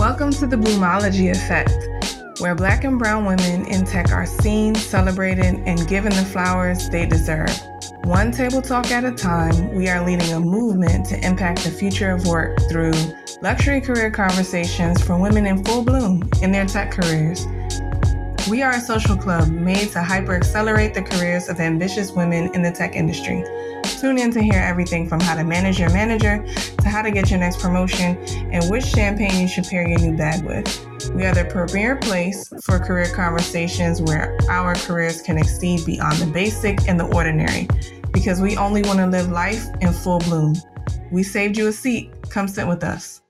Welcome to the Bloomology Effect, where black and brown women in tech are seen, celebrated, and given the flowers they deserve. One table talk at a time, we are leading a movement to impact the future of work through luxury career conversations for women in full bloom in their tech careers. We are a social club made to hyper accelerate the careers of ambitious women in the tech industry. Tune in to hear everything from how to manage your manager to how to get your next promotion and which champagne you should pair your new bag with. We are the premier place for career conversations where our careers can exceed beyond the basic and the ordinary because we only want to live life in full bloom. We saved you a seat. Come sit with us.